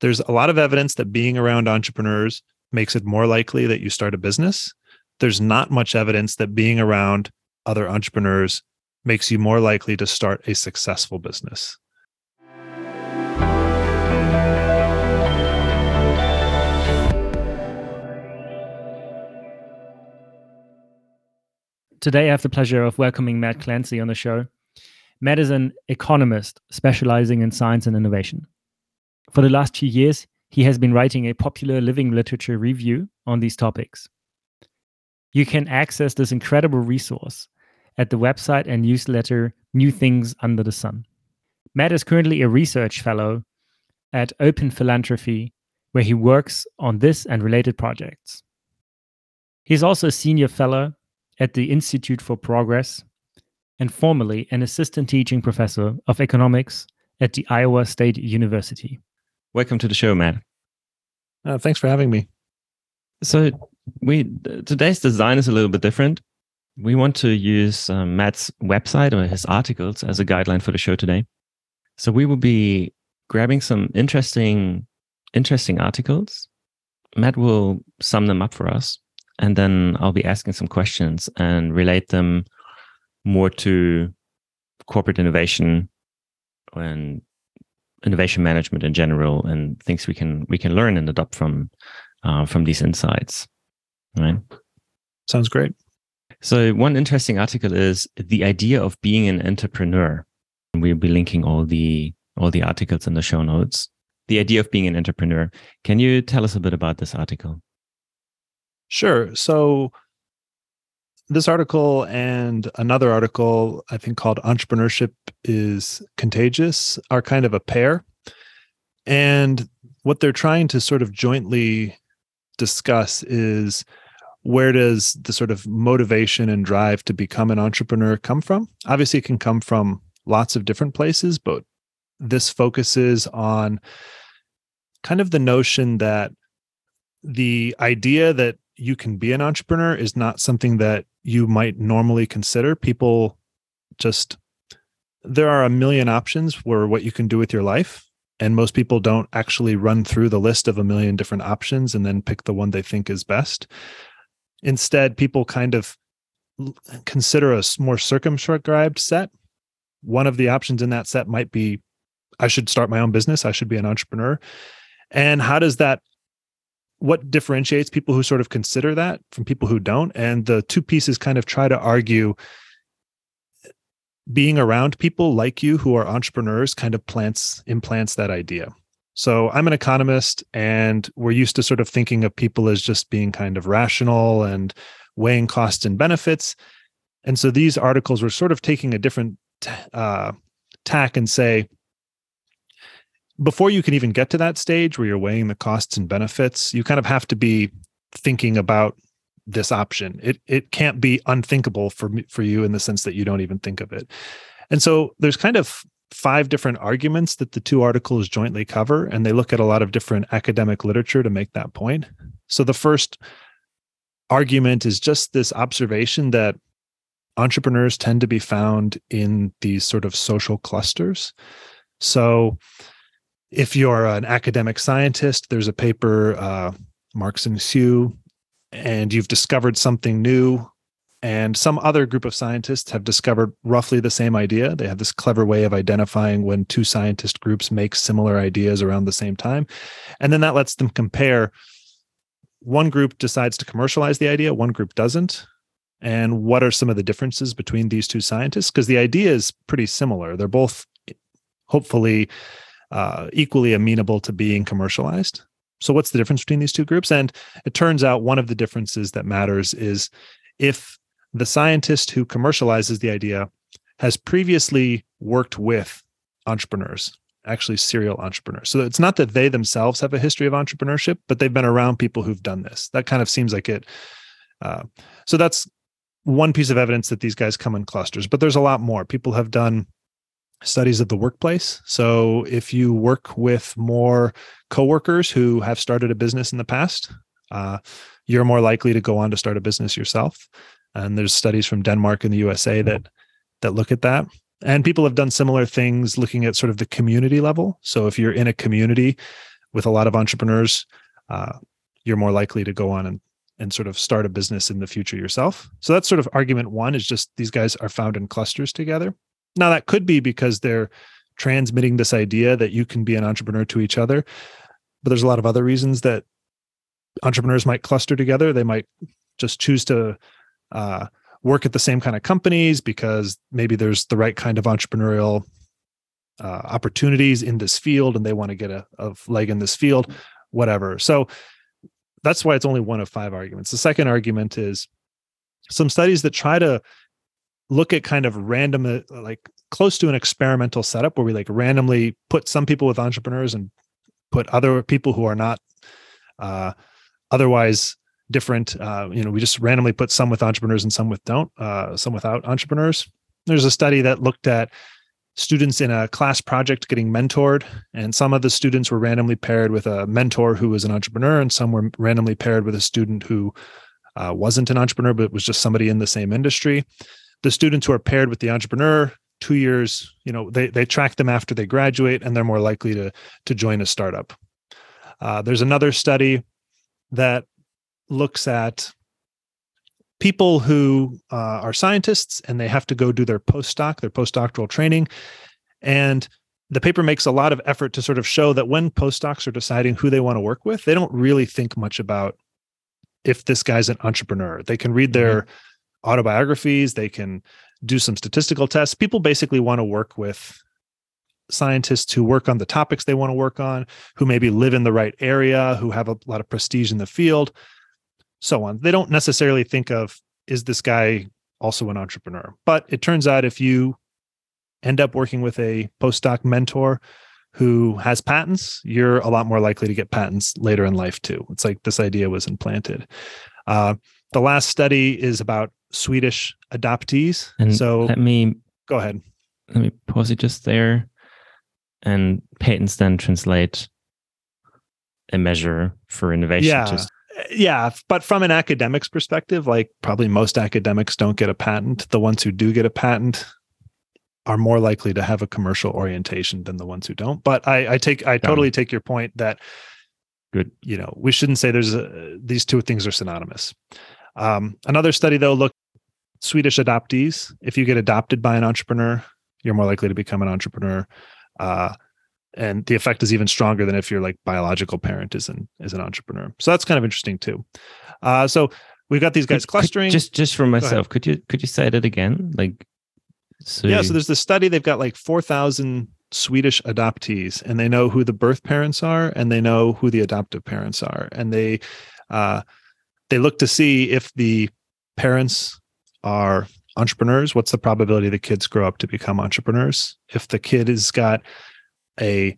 there's a lot of evidence that being around entrepreneurs makes it more likely that you start a business. There's not much evidence that being around other entrepreneurs makes you more likely to start a successful business. Today, I have the pleasure of welcoming Matt Clancy on the show. Matt is an economist specializing in science and innovation. For the last few years, he has been writing a popular living literature review on these topics. You can access this incredible resource at the website and newsletter New Things Under the Sun. Matt is currently a research fellow at Open Philanthropy, where he works on this and related projects. He's also a senior fellow at the Institute for Progress and formerly an assistant teaching professor of economics at the Iowa State University. Welcome to the show, Matt. Uh, thanks for having me. So, we today's design is a little bit different. We want to use um, Matt's website or his articles as a guideline for the show today. So we will be grabbing some interesting, interesting articles. Matt will sum them up for us, and then I'll be asking some questions and relate them more to corporate innovation and innovation management in general and things we can we can learn and adopt from uh, from these insights right? Sounds great. So one interesting article is the idea of being an entrepreneur. We'll be linking all the all the articles in the show notes. The idea of being an entrepreneur. Can you tell us a bit about this article? Sure. So this article and another article, I think called Entrepreneurship is Contagious, are kind of a pair. And what they're trying to sort of jointly discuss is where does the sort of motivation and drive to become an entrepreneur come from? Obviously, it can come from lots of different places, but this focuses on kind of the notion that the idea that you can be an entrepreneur is not something that you might normally consider. People just, there are a million options for what you can do with your life. And most people don't actually run through the list of a million different options and then pick the one they think is best. Instead, people kind of consider a more circumscribed set. One of the options in that set might be I should start my own business, I should be an entrepreneur. And how does that what differentiates people who sort of consider that from people who don't. And the two pieces kind of try to argue being around people like you who are entrepreneurs kind of plants implants that idea. So i'm an economist and we're used to sort of thinking of people as just being kind of rational and weighing costs and benefits. And so these articles were sort of taking a different uh, tack and say before you can even get to that stage where you're weighing the costs and benefits, you kind of have to be thinking about this option. It it can't be unthinkable for for you in the sense that you don't even think of it. And so there's kind of five different arguments that the two articles jointly cover and they look at a lot of different academic literature to make that point. So the first argument is just this observation that entrepreneurs tend to be found in these sort of social clusters. So if you're an academic scientist, there's a paper, uh, Marx and Hsu, and you've discovered something new, and some other group of scientists have discovered roughly the same idea. They have this clever way of identifying when two scientist groups make similar ideas around the same time. And then that lets them compare. One group decides to commercialize the idea, one group doesn't. And what are some of the differences between these two scientists? Because the idea is pretty similar. They're both hopefully uh, equally amenable to being commercialized. So, what's the difference between these two groups? And it turns out one of the differences that matters is if the scientist who commercializes the idea has previously worked with entrepreneurs, actually serial entrepreneurs. So, it's not that they themselves have a history of entrepreneurship, but they've been around people who've done this. That kind of seems like it. Uh, so, that's one piece of evidence that these guys come in clusters, but there's a lot more. People have done studies of the workplace. So if you work with more coworkers who have started a business in the past, uh, you're more likely to go on to start a business yourself. And there's studies from Denmark and the USA that that look at that. And people have done similar things looking at sort of the community level. So if you're in a community with a lot of entrepreneurs, uh, you're more likely to go on and and sort of start a business in the future yourself. So that's sort of argument one is just these guys are found in clusters together. Now that could be because they're transmitting this idea that you can be an entrepreneur to each other. But there's a lot of other reasons that entrepreneurs might cluster together. They might just choose to uh, work at the same kind of companies because maybe there's the right kind of entrepreneurial uh, opportunities in this field and they want to get a, a leg in this field, whatever. So that's why it's only one of five arguments. The second argument is some studies that try to look at kind of random, uh, like close to an experimental setup where we like randomly put some people with entrepreneurs and put other people who are not uh, otherwise different. Uh, you know, we just randomly put some with entrepreneurs and some with don't, uh, some without entrepreneurs. There's a study that looked at students in a class project getting mentored, and some of the students were randomly paired with a mentor who was an entrepreneur, and some were randomly paired with a student who uh, wasn't an entrepreneur but was just somebody in the same industry. The students who are paired with the entrepreneur two years you know they they track them after they graduate and they're more likely to to join a startup. Uh, there's another study that looks at people who uh, are scientists and they have to go do their postdoc their postdoctoral training. And the paper makes a lot of effort to sort of show that when postdocs are deciding who they want to work with they don't really think much about if this guy's an entrepreneur. They can read their mm-hmm. Autobiographies they can do some statistical tests. People basically want to work with scientists who work on the topics they want to work on, who maybe live in the right area, who have a lot of prestige in the field, so on. They don't necessarily think of, is this guy also an entrepreneur? But it turns out if you end up working with a postdoc mentor who has patents, you're a lot more likely to get patents later in life too. It's like this idea was implanted. Uh, the last study is about Swedish adoptees. And so let me go ahead. Let me pause it just there. And patents then translate a measure for innovation. Yeah. To... Yeah. But from an academic's perspective, like probably most academics don't get a patent. The ones who do get a patent are more likely to have a commercial orientation than the ones who don't. But I, I take I totally take your point that good. You know, we shouldn't say there's a, these two things are synonymous. Um, another study though looked Swedish adoptees. If you get adopted by an entrepreneur, you're more likely to become an entrepreneur. Uh, and the effect is even stronger than if your like biological parent is an is an entrepreneur. So that's kind of interesting too. Uh, so we've got these guys could, clustering. Could, just just for myself, could you could you say that again? Like, so yeah. So there's this study. They've got like four thousand Swedish adoptees, and they know who the birth parents are, and they know who the adoptive parents are, and they uh, they look to see if the parents are entrepreneurs, what's the probability the kids grow up to become entrepreneurs? If the kid has got a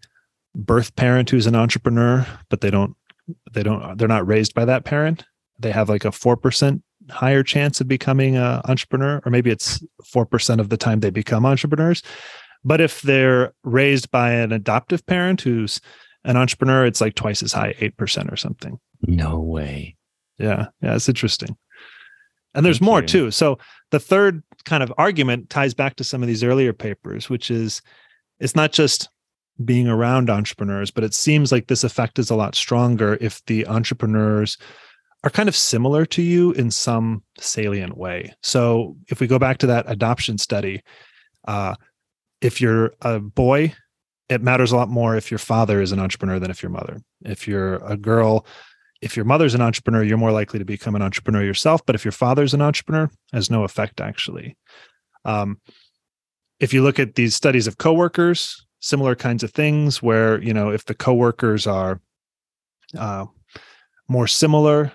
birth parent who's an entrepreneur, but they don't they don't they're not raised by that parent, they have like a 4% higher chance of becoming an entrepreneur or maybe it's 4% of the time they become entrepreneurs. But if they're raised by an adoptive parent who's an entrepreneur, it's like twice as high, 8% or something. No way. Yeah. Yeah. It's interesting. And there's more too. So the third kind of argument ties back to some of these earlier papers, which is it's not just being around entrepreneurs, but it seems like this effect is a lot stronger if the entrepreneurs are kind of similar to you in some salient way. So if we go back to that adoption study, uh, if you're a boy, it matters a lot more if your father is an entrepreneur than if your mother. If you're a girl, if your mother's an entrepreneur, you're more likely to become an entrepreneur yourself. But if your father's an entrepreneur, has no effect actually. Um, if you look at these studies of coworkers, similar kinds of things where you know if the coworkers are uh, more similar,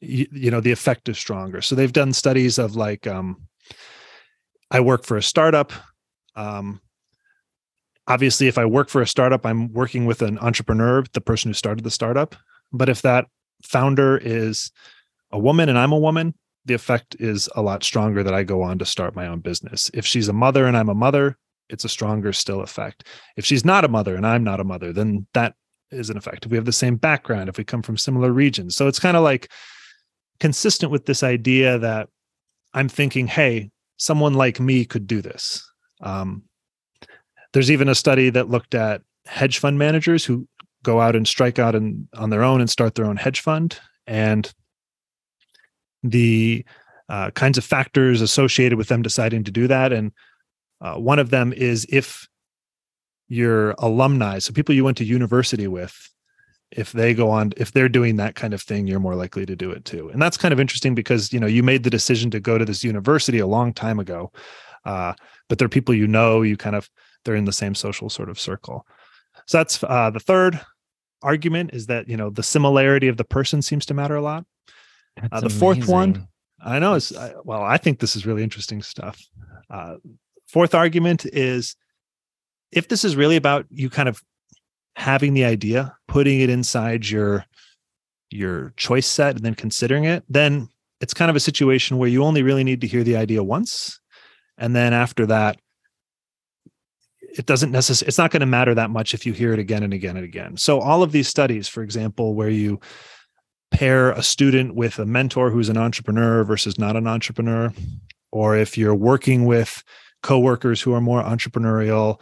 you, you, know the effect is stronger. So they've done studies of like um, I work for a startup. Um, obviously, if I work for a startup, I'm working with an entrepreneur, the person who started the startup. But if that founder is a woman and I'm a woman, the effect is a lot stronger that I go on to start my own business. If she's a mother and I'm a mother, it's a stronger still effect. If she's not a mother and I'm not a mother, then that is an effect. If we have the same background, if we come from similar regions. So it's kind of like consistent with this idea that I'm thinking, hey, someone like me could do this. Um, there's even a study that looked at hedge fund managers who go out and strike out and on their own and start their own hedge fund. And the uh, kinds of factors associated with them deciding to do that. And uh, one of them is if your alumni so people you went to university with if they go on if they're doing that kind of thing you're more likely to do it too. And that's kind of interesting because you know you made the decision to go to this university a long time ago uh, but they're people you know you kind of they're in the same social sort of circle so that's uh, the third argument is that you know the similarity of the person seems to matter a lot. Uh, the fourth one i know is well i think this is really interesting stuff. Uh, fourth argument is if this is really about you kind of having the idea, putting it inside your your choice set and then considering it, then it's kind of a situation where you only really need to hear the idea once. And then after that, it doesn't necessarily it's not going to matter that much if you hear it again and again and again. So all of these studies, for example, where you pair a student with a mentor who's an entrepreneur versus not an entrepreneur, or if you're working with coworkers who are more entrepreneurial,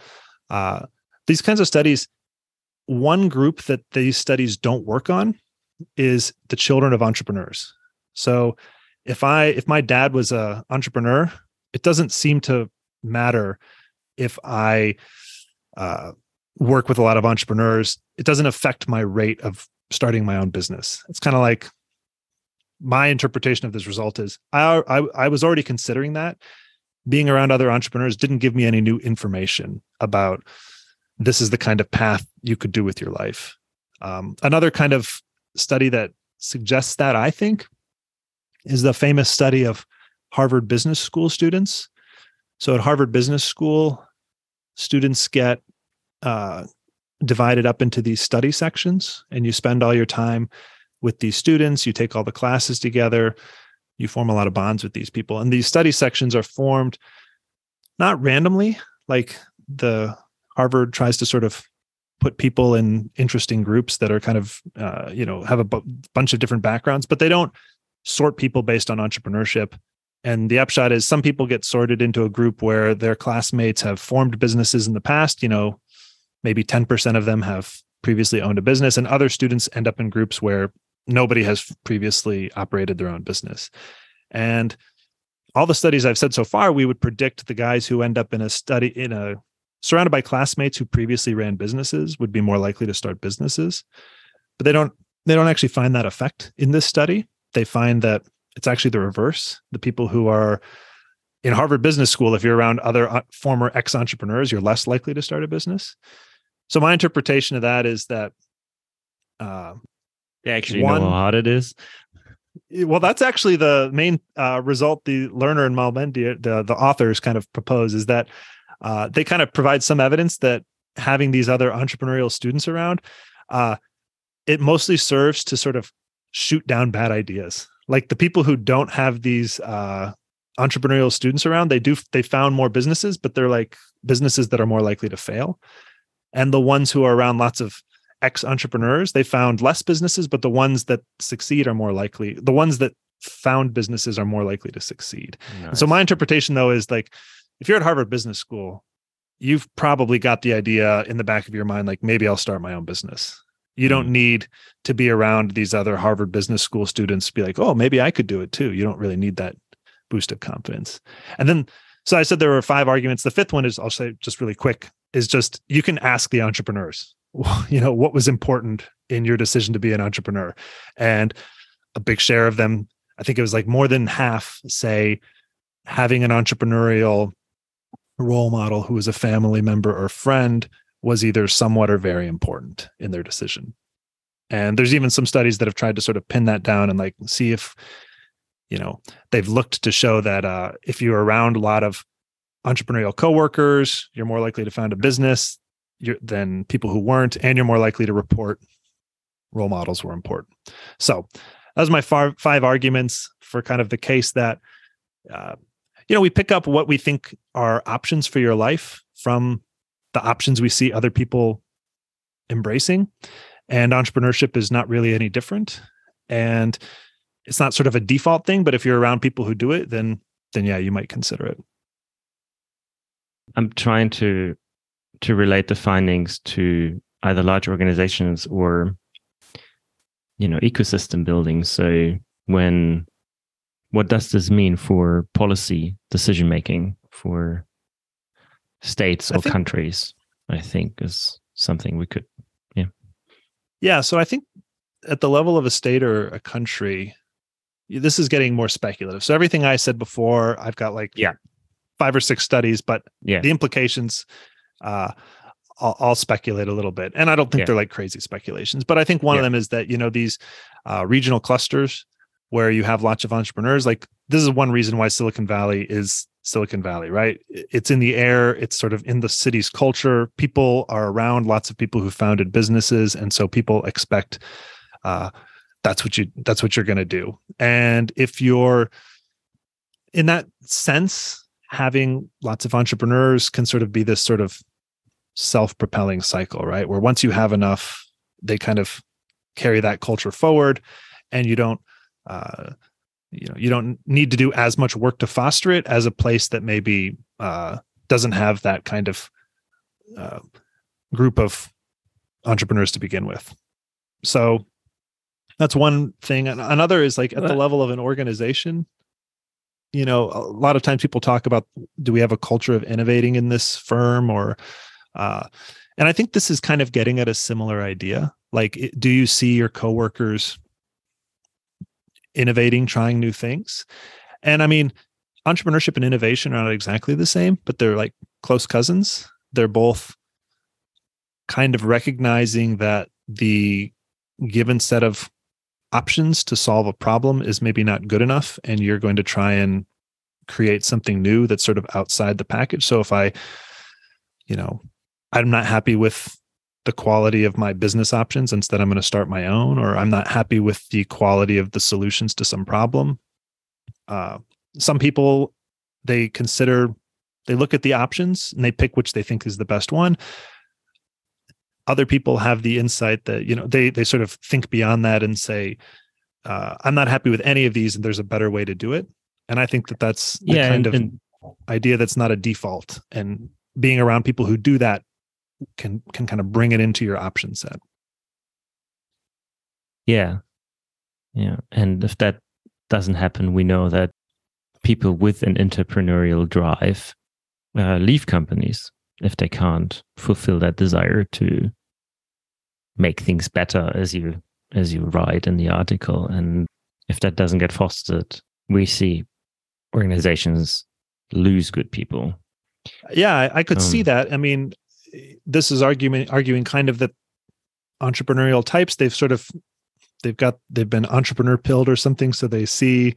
uh, these kinds of studies one group that these studies don't work on is the children of entrepreneurs. So if I if my dad was a entrepreneur, it doesn't seem to matter if I uh, work with a lot of entrepreneurs. It doesn't affect my rate of starting my own business. It's kind of like my interpretation of this result is I, I I was already considering that. Being around other entrepreneurs didn't give me any new information about this is the kind of path you could do with your life. Um, another kind of study that suggests that, I think, is the famous study of Harvard Business School students. So at Harvard Business School, students get uh, divided up into these study sections, and you spend all your time with these students. You take all the classes together. You form a lot of bonds with these people. And these study sections are formed not randomly, like the Harvard tries to sort of put people in interesting groups that are kind of uh, you know have a b- bunch of different backgrounds, but they don't sort people based on entrepreneurship. And the upshot is some people get sorted into a group where their classmates have formed businesses in the past. You know, maybe 10% of them have previously owned a business, and other students end up in groups where nobody has previously operated their own business. And all the studies I've said so far, we would predict the guys who end up in a study in a surrounded by classmates who previously ran businesses would be more likely to start businesses but they don't they don't actually find that effect in this study they find that it's actually the reverse. The people who are in harvard business school if you're around other uh, former ex entrepreneurs you're less likely to start a business. So my interpretation of that is that uh, they actually one, know how hard it is. Well that's actually the main uh, result the Lerner and Malmendier the, the authors kind of propose is that uh, they kind of provide some evidence that having these other entrepreneurial students around, uh, it mostly serves to sort of shoot down bad ideas. Like the people who don't have these uh, entrepreneurial students around, they do they found more businesses, but they're like businesses that are more likely to fail. And the ones who are around lots of ex entrepreneurs, they found less businesses, but the ones that succeed are more likely. The ones that found businesses are more likely to succeed. Nice. So my interpretation though is like if you're at Harvard Business School, you've probably got the idea in the back of your mind, like maybe I'll start my own business. You don't mm. need to be around these other Harvard Business School students to be like, oh, maybe I could do it too. You don't really need that boost of confidence. And then, so I said there were five arguments. The fifth one is, I'll say just really quick, is just you can ask the entrepreneurs, you know, what was important in your decision to be an entrepreneur. And a big share of them, I think it was like more than half say having an entrepreneurial role model who was a family member or friend was either somewhat or very important in their decision. And there's even some studies that have tried to sort of pin that down and like see if, you know, they've looked to show that uh, if you're around a lot of entrepreneurial coworkers, you're more likely to found a business than people who weren't, and you're more likely to report role models were important. So that was my five, five arguments for kind of the case that uh, you know, we pick up what we think are options for your life from the options we see other people embracing. And entrepreneurship is not really any different. And it's not sort of a default thing, but if you're around people who do it, then then yeah, you might consider it. I'm trying to to relate the findings to either large organizations or you know ecosystem building so when what does this mean for policy decision making for states or think, countries i think is something we could yeah yeah so i think at the level of a state or a country this is getting more speculative so everything i said before i've got like yeah five or six studies but yeah the implications uh I'll, I'll, speculate a little bit, and I don't think yeah. they're like crazy speculations, but I think one yeah. of them is that you know these uh, regional clusters where you have lots of entrepreneurs. Like this is one reason why Silicon Valley is Silicon Valley, right? It's in the air. It's sort of in the city's culture. People are around. Lots of people who founded businesses, and so people expect uh, that's what you that's what you're going to do. And if you're in that sense, having lots of entrepreneurs can sort of be this sort of self-propelling cycle, right? Where once you have enough, they kind of carry that culture forward, and you don't, uh, you know, you don't need to do as much work to foster it as a place that maybe uh, doesn't have that kind of uh, group of entrepreneurs to begin with. So that's one thing. and Another is like at the level of an organization, you know, a lot of times people talk about do we have a culture of innovating in this firm or uh, and I think this is kind of getting at a similar idea. Like, do you see your coworkers innovating, trying new things? And I mean, entrepreneurship and innovation are not exactly the same, but they're like close cousins. They're both kind of recognizing that the given set of options to solve a problem is maybe not good enough and you're going to try and create something new that's sort of outside the package so if i you know I'm not happy with the quality of my business options. Instead, I'm going to start my own, or I'm not happy with the quality of the solutions to some problem. Uh, some people, they consider, they look at the options and they pick which they think is the best one. Other people have the insight that, you know, they, they sort of think beyond that and say, uh, I'm not happy with any of these and there's a better way to do it. And I think that that's the yeah, kind and, of and, idea that's not a default. And being around people who do that can can kind of bring it into your option set. Yeah. Yeah. And if that doesn't happen we know that people with an entrepreneurial drive uh, leave companies if they can't fulfill that desire to make things better as you as you write in the article. And if that doesn't get fostered we see organizations lose good people. Yeah i, I could um, see that. I mean this is argument arguing kind of that entrepreneurial types they've sort of they've got they've been entrepreneur pilled or something so they see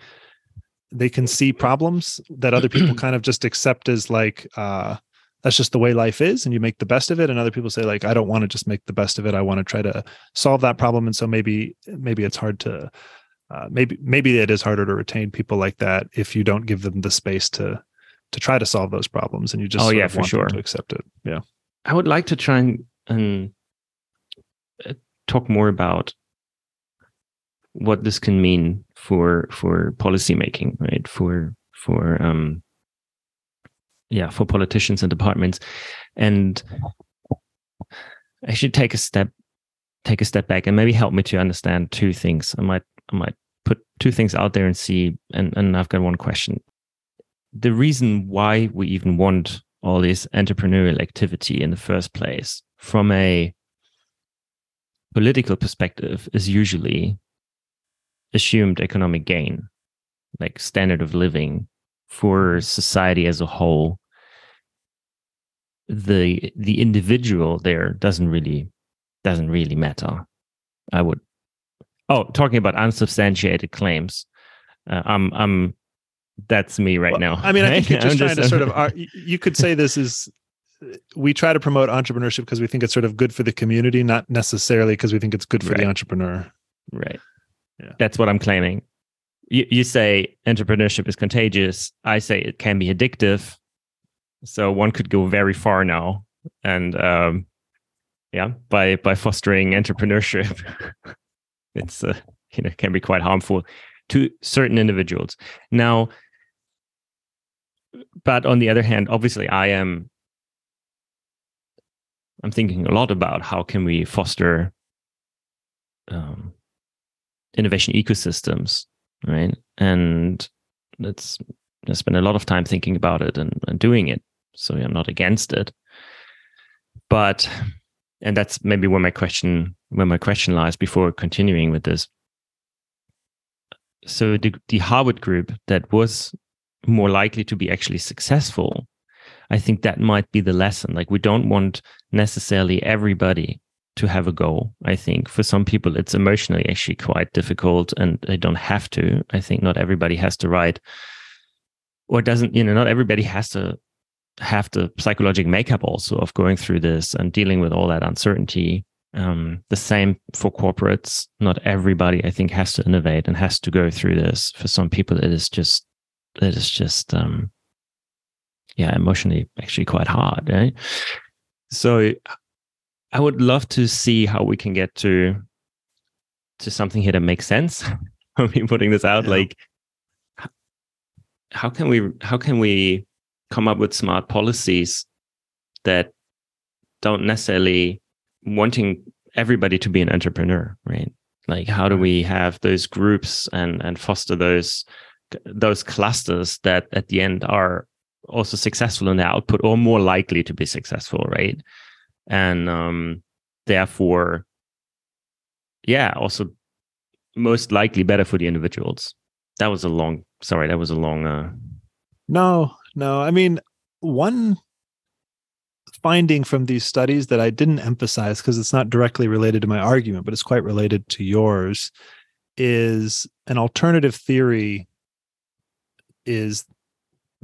they can see problems that other people kind of just accept as like uh that's just the way life is and you make the best of it. And other people say like i don't want to just make the best of it. I want to try to solve that problem. And so maybe maybe it's hard to uh, maybe maybe it is harder to retain people like that if you don't give them the space to to try to solve those problems and you just oh yeah for sure. to accept it. Yeah I would like to try and, and uh, talk more about what this can mean for for policy making, right? For for um yeah, for politicians and departments. And I should take a step take a step back and maybe help me to understand two things. I might I might put two things out there and see and, and I've got one question. The reason why we even want all this entrepreneurial activity in the first place from a political perspective is usually assumed economic gain like standard of living for society as a whole. The the individual there doesn't really doesn't really matter i would. Oh talking about unsubstantiated claims uh, i'm i'm that's me right well, now. I mean, I think you're just trying just, to sort of, you could say this is, we try to promote entrepreneurship because we think it's sort of good for the community, not necessarily because we think it's good for right. the entrepreneur. Right. Yeah. That's what I'm claiming. You, you say entrepreneurship is contagious. I say it can be addictive. So one could go very far now. And um, yeah, by by fostering entrepreneurship, it's uh, you know can be quite harmful to certain individuals. Now, but on the other hand, obviously, I am I'm thinking a lot about how can we foster um, innovation ecosystems, right? And it's I spend a lot of time thinking about it and, and doing it. So I'm not against it, but and that's maybe where my question where my question lies before continuing with this. So the, the Harvard group that was more likely to be actually successful, I think that might be the lesson. Like we don't want necessarily everybody to have a goal. I think for some people it's emotionally actually quite difficult and they don't have to. I think not everybody has to write or doesn't, you know, not everybody has to have the psychological makeup also of going through this and dealing with all that uncertainty. Um, the same for corporates. Not everybody, I think, has to innovate and has to go through this. For some people, it is just, it is just, um, yeah, emotionally actually quite hard. Right? So, I would love to see how we can get to to something here that makes sense. I mean, putting this out, yeah. like, how can we how can we come up with smart policies that don't necessarily wanting everybody to be an entrepreneur, right? Like how do we have those groups and and foster those those clusters that at the end are also successful in their output or more likely to be successful, right? And um therefore yeah, also most likely better for the individuals. That was a long sorry, that was a long uh no, no. I mean, one finding from these studies that I didn't emphasize because it's not directly related to my argument, but it's quite related to yours is an alternative theory is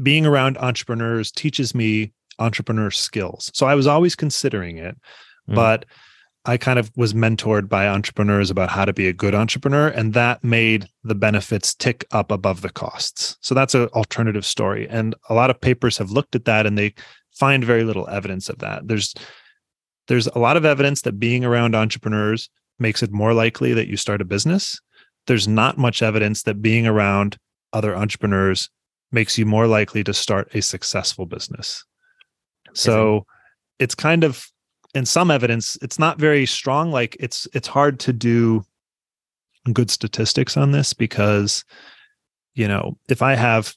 being around entrepreneurs teaches me entrepreneur skills. So I was always considering it, mm. but I kind of was mentored by entrepreneurs about how to be a good entrepreneur, and that made the benefits tick up above the costs. So that's an alternative story. And a lot of papers have looked at that and they find very little evidence of that. There's there's a lot of evidence that being around entrepreneurs makes it more likely that you start a business. There's not much evidence that being around other entrepreneurs makes you more likely to start a successful business. So it's kind of in some evidence it's not very strong like it's it's hard to do good statistics on this because you know if i have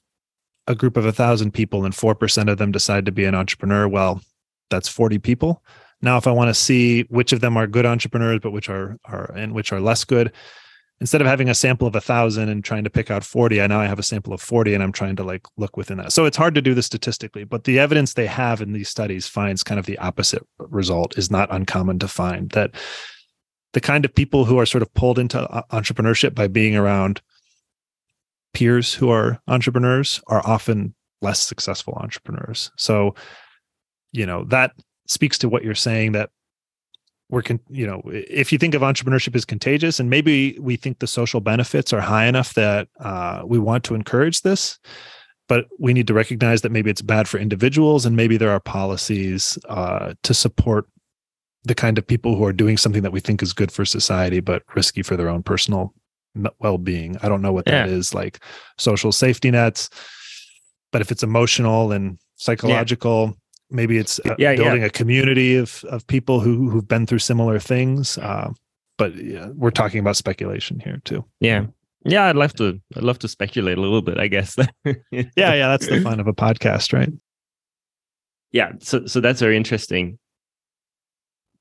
a group of a thousand people and 4% of them decide to be an entrepreneur well that's 40 people. Now if i want to see which of them are good entrepreneurs but which are are and which are less good instead of having a sample of a thousand and trying to pick out 40 i now i have a sample of 40 and i'm trying to like look within that. So it's hard to do this statistically but the evidence they have in these studies finds kind of the opposite result is not uncommon to find that the kind of people who are sort of pulled into uh, entrepreneurship by being around peers who are entrepreneurs are often less successful entrepreneurs. So you know that speaks to what you're saying that we're con- you know if you think of entrepreneurship as contagious and maybe we think the social benefits are high enough that uh, we want to encourage this but we need to recognize that maybe it's bad for individuals and maybe there are policies uh, to support the kind of people who are doing something that we think is good for society but risky for their own personal well-being. I don't know what yeah. that is like social safety nets but if it's emotional and psychological maybe it's uh, yeah, building yeah. a community of of people who who've been through similar things uh, but yeah, we're talking about speculation here too. Yeah. Yeah i'd love to i'd love to speculate a little bit i guess. Yeah yeah that's the fun of a podcast right? Yeah so so that's very interesting.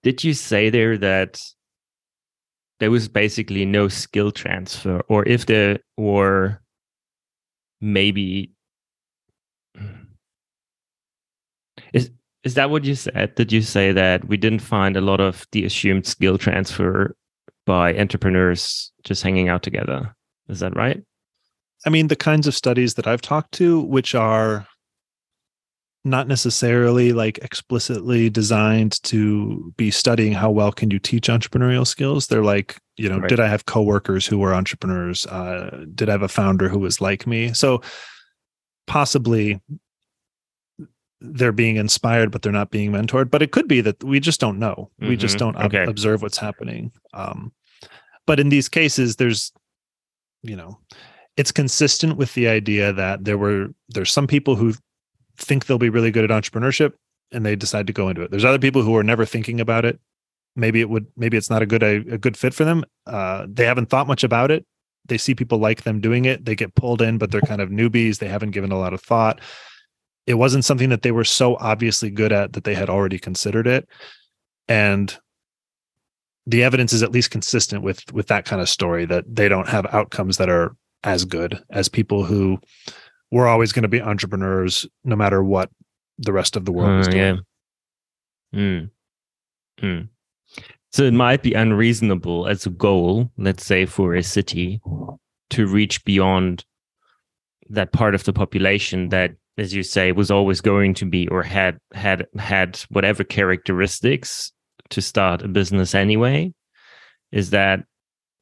Did you say there that there was basically no skill transfer or if there were maybe is is that what you said? Did you say that we didn't find a lot of the assumed skill transfer by entrepreneurs just hanging out together? Is that right? I mean, the kinds of studies that I've talked to, which are not necessarily like explicitly designed to be studying how well can you teach entrepreneurial skills they're like you know right. did i have coworkers who were entrepreneurs uh, did i have a founder who was like me so possibly they're being inspired but they're not being mentored but it could be that we just don't know mm-hmm. we just mm-hmm. don't okay. ob- observe what's happening um, but in these cases there's you know it's consistent with the idea that there were there's some people who think they'll be really good at entrepreneurship and they decide to go into it. There's other people who are never thinking about it. Maybe it would maybe it's not a good a, a good fit for them. Uh, they haven't thought much about it. They see people like them doing it. They get pulled in, but they're kind of newbies. They haven't given a lot of thought. It wasn't something that they were so obviously good at that they had already considered it. And the evidence is at least consistent with with that kind of story that they don't have outcomes that are as good as people who were always going to be entrepreneurs no matter what the rest of the world Uh, doing. yeah. Mm. Mm. So it might be unreasonable as a goal, let's say for a city, to reach beyond that part of the population that, as you say, was always going to be or had had had whatever characteristics to start a business anyway. Is that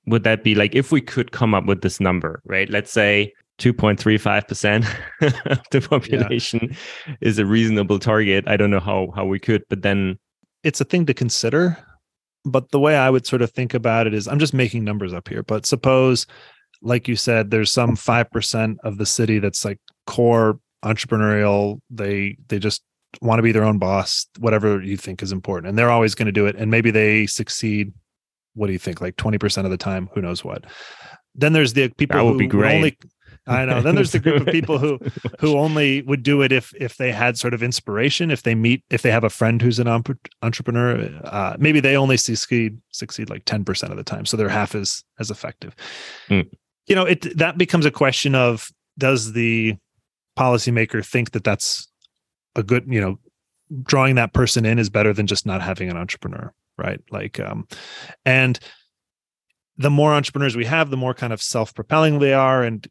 would that be like if we could come up with this number, right? Let's say 2.35% of the population is a reasonable target. I don't know how how we could, but then It's a thing to consider. But the way I would sort of think about it is I'm just making numbers up here. But suppose, like you said, there's some 5% of the city that's like core entrepreneurial. They they just want to be their own boss, whatever you think is important. And they're always going to do it. And maybe they succeed. What do you think? Like 20% of the time, who knows what. Then there's the people That would who be great. only I know. Then there's the group of people who who only would do it if if they had sort of inspiration if they meet if they have a friend who's an entrepreneur uh, maybe they only succeed succeed like 10% of the time so they're half as as effective Mm. you know it that becomes a question of does the policymaker think that that's a good you know drawing that person in is better than just not having an entrepreneur right like um and the more entrepreneurs we have the more kind of self-propelling they are and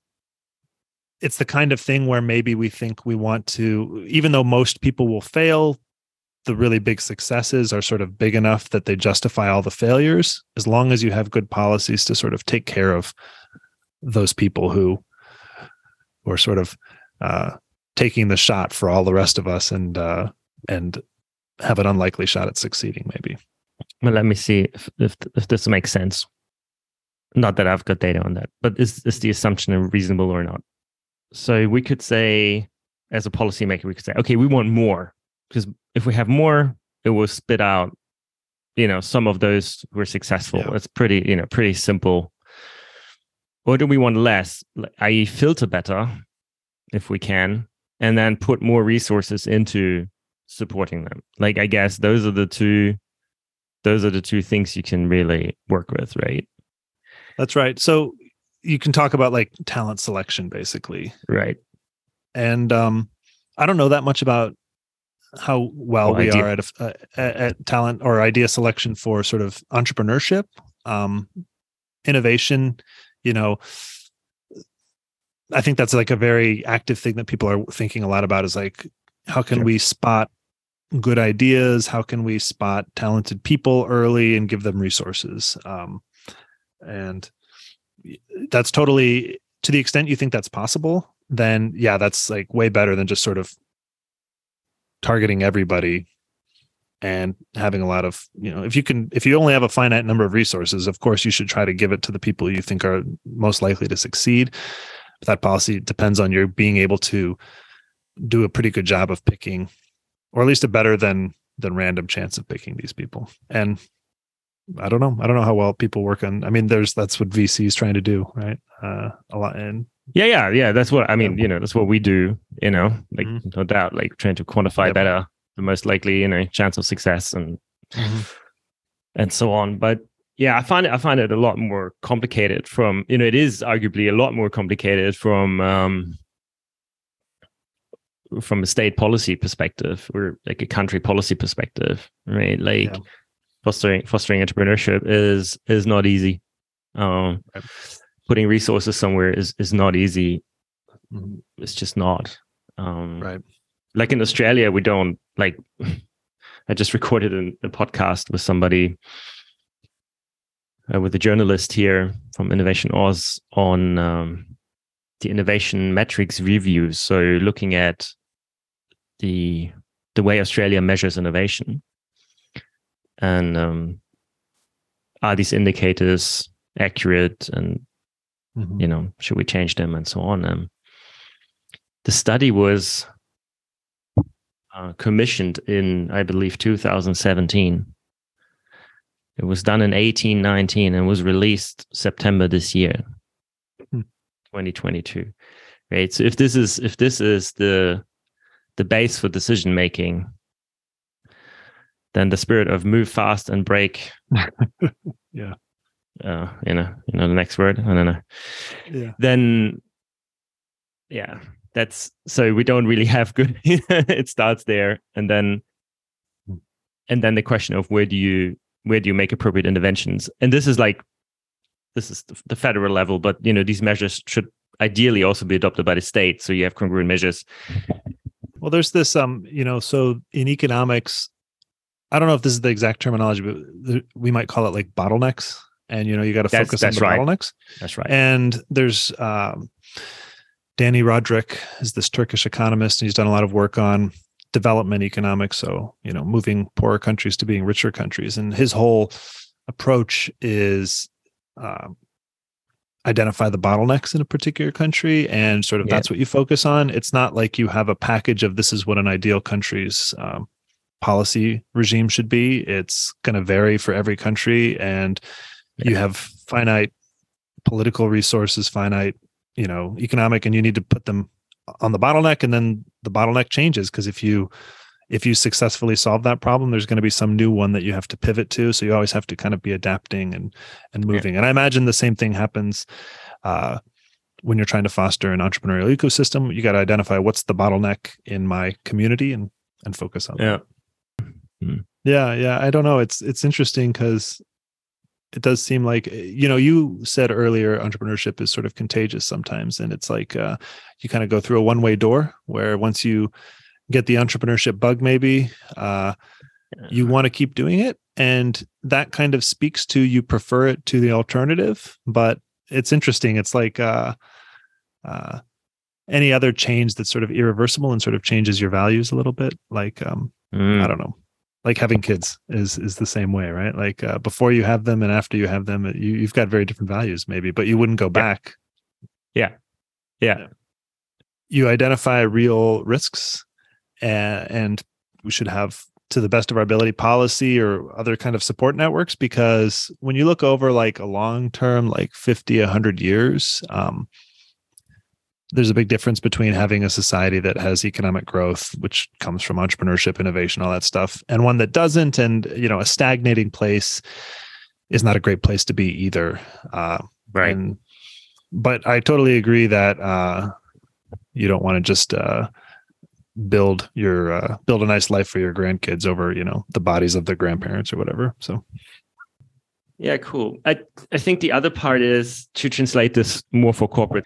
it's the kind of thing where maybe we think we want to even though most people will fail the really big successes are sort of big enough that they justify all the failures as long as you have good policies to sort of take care of those people who are sort of uh, taking the shot for all the rest of us and uh, and have an unlikely shot at succeeding maybe Well, let me see if, if if this makes sense. Not that I've got data on that, but is is the assumption reasonable or not? So we could say, as a policymaker, we could say, okay, we want more because if we have more, it will spit out, you know, some of those who are successful. Yeah. It's pretty, you know, pretty simple. Or do we want less, i.e., filter better if we can, and then put more resources into supporting them? Like, I guess those are the two those are the two things you can really work with, right? that's right so you can talk about like talent selection basically. Right. and um i don't know that much about how well Well, we idea- are at, a, at at talent or idea selection for sort of entrepreneurship. Um innovation you know i think that's like a very active thing that people are thinking a lot about is like how can Sure. we spot good ideas? How can we spot talented people early and give them resources? Um and that's totally to the extent you think that's possible then yeah that's like way better than just sort of targeting everybody and having a lot of you know if you can if you only have a finite number of resources of course you should try to give it to the people you think are most likely to succeed. But that policy depends on your being able to do a pretty good job of picking or at least a better than than random chance of picking these people. And i don't know i don't know how well people work on i mean there's that's what vc is trying to do right uh a lot and Yeah, yeah, yeah. That's what I mean. You know, that's what we do. You know, like Mhm. no doubt, like trying to quantify Yep. better the most likely, you know, chance of success and and so on. But yeah, I find it. I find it a lot more complicated. From you know, it is arguably a lot more complicated from um from a state policy perspective or like a country policy perspective, right? Like Yeah. Fostering fostering entrepreneurship is is not easy. Um, Right. putting resources somewhere is is not easy. Mhm. It's just not. Um, right like in Australia, we don't like. I just recorded an, a podcast with somebody, uh, with a journalist here from InnovationAus on um, the innovation metrics reviews. So looking at the the way Australia measures innovation, and um, are these indicators accurate, and Mhm. you know, should we change them, and so on. Um, the study was uh, commissioned in, I believe, 2017. It was done in 1819 and was released September this year, Hmm. 2022. Right. So if this is if this is the the base for decision making, then the spirit of move fast and break. Yeah. Uh, you know, you know the next word. I don't know. Yeah. Then, yeah, that's so we don't really have good. it starts there, and then, Hmm. and then the question of where do you where do you make appropriate interventions? And this is like, this is the, the federal level, but you know these measures should ideally also be adopted by the state, so you have congruent measures. Well, there's this, um, you know, so in economics, I don't know if this is the exact terminology, but we might call it like bottlenecks. And you know, you got to focus that's on the right. bottlenecks. That's right. And there's um, Dani Rodrik is this Turkish economist, and he's done a lot of work on development economics. So you know, moving poorer countries to being richer countries, and his whole approach is um, identify the bottlenecks in a particular country, and sort of Yeah. that's what you focus on. It's not like you have a package of this is what an ideal country's um, policy regime should be. It's going to vary for every country, and you have finite political resources, finite, you know, economic, and you need to put them on the bottleneck, and then the bottleneck changes because if you if you successfully solve that problem, there's going to be some new one that you have to pivot to. So you always have to kind of be adapting and and Yeah. moving. And I imagine the same thing happens uh, when you're trying to foster an entrepreneurial ecosystem. You got to identify what's the bottleneck in my community and and focus on that. Yeah. Yeah, yeah. I don't know. It's it's interesting because it does seem like you know you said earlier entrepreneurship is sort of contagious sometimes, and it's like uh, you kind of go through a one way door where once you get the entrepreneurship bug, maybe uh, you want to keep doing it, and that kind of speaks to you prefer it to the alternative. But it's interesting. It's like uh, uh, any other change that's sort of irreversible and sort of changes your values a little bit. Like um, Mm. I don't know. Like having kids is is the same way, right? Like uh, before you have them and after you have them, you you've got very different values, maybe, but you wouldn't go back. Yeah. Yeah. You identify real risks, and, and we should have, to the best of our ability, policy or other kind of support networks. Because when you look over like a long term, like 50, 100 years, um, there's a big difference between having a society that has economic growth which comes from entrepreneurship innovation all that stuff and one that doesn't and you know a stagnating place is not a great place to be either uh, Right. and, but i totally agree that uh, you don't want to just uh, build your uh, build a nice life for your grandkids over you know the bodies of their grandparents or whatever so Yeah, cool. I I think the other part is to translate this more for corporate.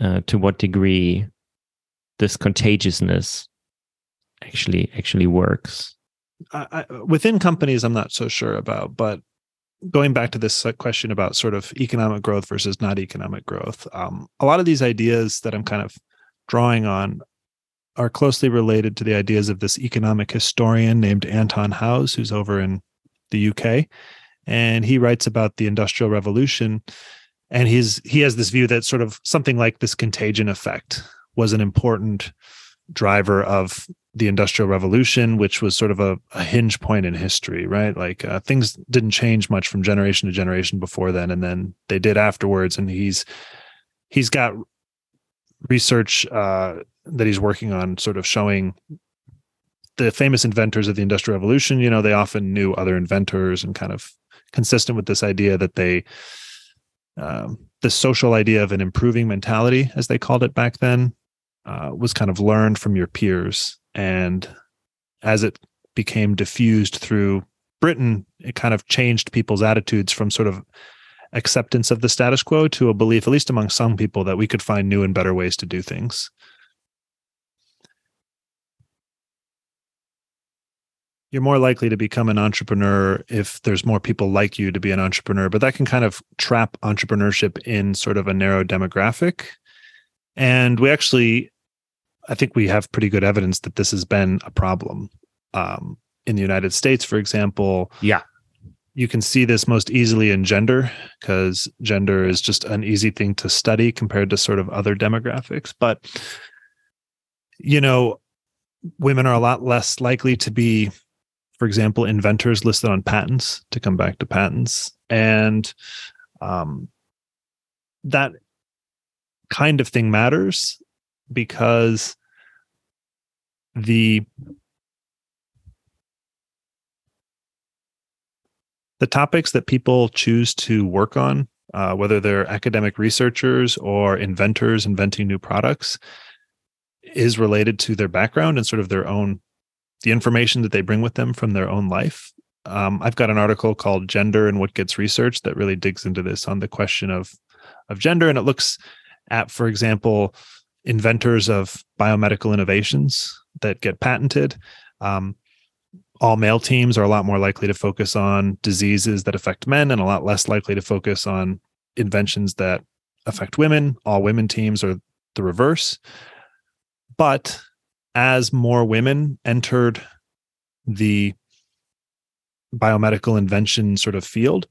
Uh, to what degree this contagiousness actually actually works? I, I, within companies, I'm not so sure about, but going back to this uh, question about sort of economic growth versus not economic growth, um, a lot of these ideas that I'm kind of drawing on are closely related to the ideas of this economic historian named Anton Howes, who's over in the UK, and he writes about the Industrial Revolution, and he's he has this view that sort of something like this contagion effect was an important driver of the industrial revolution which was sort of a, a hinge point in history right? Like uh, things didn't change much from generation to generation before then and then they did afterwards and he's he's got research uh, that he's working on sort of showing the famous inventors of the industrial revolution you know they often knew other inventors and kind of consistent with this idea that they um, the social idea of an improving mentality as they called it back then uh, was kind of learned from your peers. And as it became diffused through Britain, it kind of changed people's attitudes from sort of acceptance of the status quo to a belief, at least among some people, that we could find new and better ways to do things. You're more likely to become an entrepreneur if there's more people like you to be an entrepreneur, but that can kind of trap entrepreneurship in sort of a narrow demographic. And we actually I think we have pretty good evidence that this has been a problem. Um, in the United States, for example, Yeah. you can see this most easily in gender because gender is just an easy thing to study compared to sort of other demographics. But, you know, women are a lot less likely to be, for example, inventors listed on patents. To come back to patents, and um, that kind of thing matters because the the topics that people choose to work on, uh, whether they're academic researchers or inventors inventing new products, is related to their background and sort of their own, the information that they bring with them from their own life. Um, I've got an article called "Gender and What Gets Researched" that really digs into this on the question of of gender, and it looks at, for example, inventors of biomedical innovations that get patented. Um, all male teams are a lot more likely to focus on diseases that affect men and a lot less likely to focus on inventions that affect women. All women teams are the reverse. But as more women entered the biomedical invention sort of field,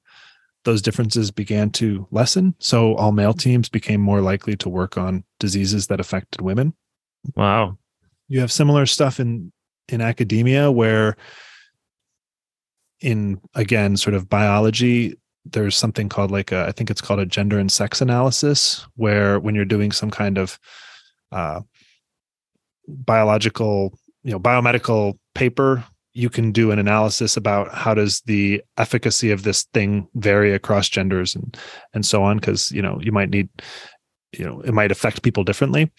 those differences began to lessen. So all male teams became more likely to work on diseases that affected women. Wow. You have similar stuff in in academia where in again sort of biology there's something called like a, I think it's called a gender and sex analysis where when you're doing some kind of uh, biological you know biomedical paper you can do an analysis about how does the efficacy of this thing vary across genders and and so on because you know you might need you know it might affect people differently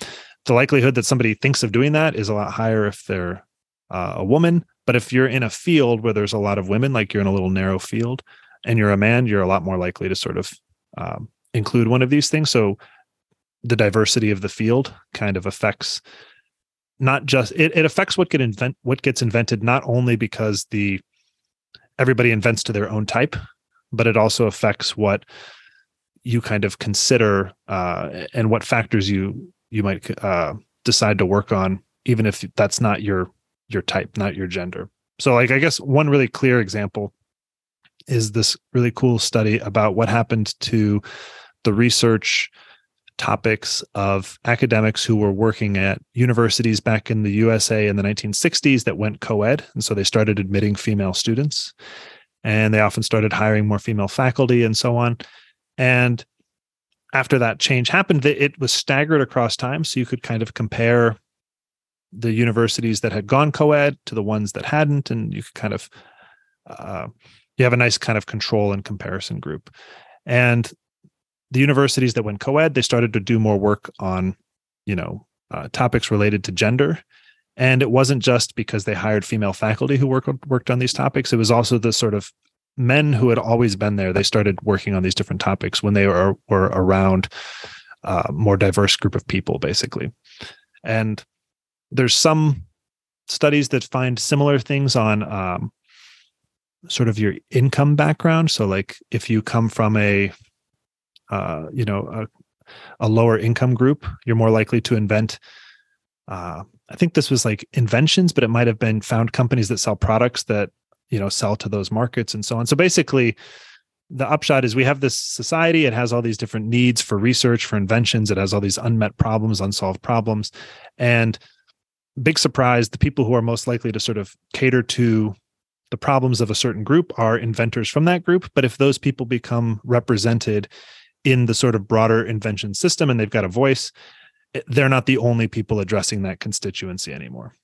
the likelihood that somebody thinks of doing that is a lot higher if they're uh, a woman. But if you're in a field where there's a lot of women, like you're in a little narrow field, and you're a man, you're a lot more likely to sort of um, include one of these things. So the diversity of the field kind of affects not just it, it affects what get invent what gets invented not only because the everybody invents to their own type, but it also affects what you kind of consider uh, and what factors you you might uh, decide to work on, even if that's not your your type, not your gender. So, like, I guess one really clear example is this really cool study about what happened to the research topics of academics who were working at universities back in the USA in the 1960s that went co ed. And so they started admitting female students and they often started hiring more female faculty and so on. And after that change happened, it was staggered across time. So you could kind of compare the universities that had gone co-ed to the ones that hadn't and you could kind of uh, you have a nice kind of control and comparison group and the universities that went co-ed they started to do more work on you know uh, topics related to gender. And it wasn't just because they hired female faculty who worked worked on these topics. It was also the sort of men who had always been there they started working on these different topics when they were were around a uh, more diverse group of people basically. And there's some studies that find similar things on um, sort of your income background. So, like if you come from a, uh, you know, a, a, lower income group, you're more likely to invent. Uh, I think this was like inventions, but it might have been found companies that sell products that you know sell to those markets and so on. So basically, the upshot is we have this society. It has all these different needs for research, for inventions. It has all these unmet problems, unsolved problems, and big surprise the people who are most likely to sort of cater to the problems of a certain group are inventors from that group but if those people become represented in the sort of broader invention system and they've got a voice eh, they're not the only people addressing that constituency anymore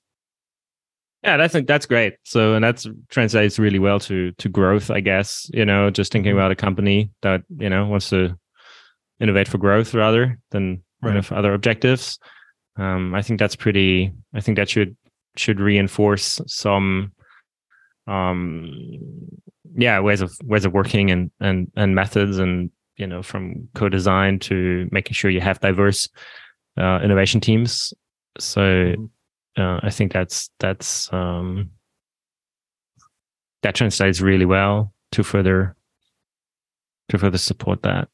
yeah that's that's great so and that translates really well to to growth i guess you know just thinking mm-hmm. about a company that you know wants to innovate for growth rather than right. kind of other objectives um, I think that's pretty. I think that should should reinforce some, um, yeah, ways of ways of working and and and methods, and you know, from co-design to making sure you have diverse uh, innovation teams. So mm-hmm. uh, I think that's that's um, that translates really well to further to further support that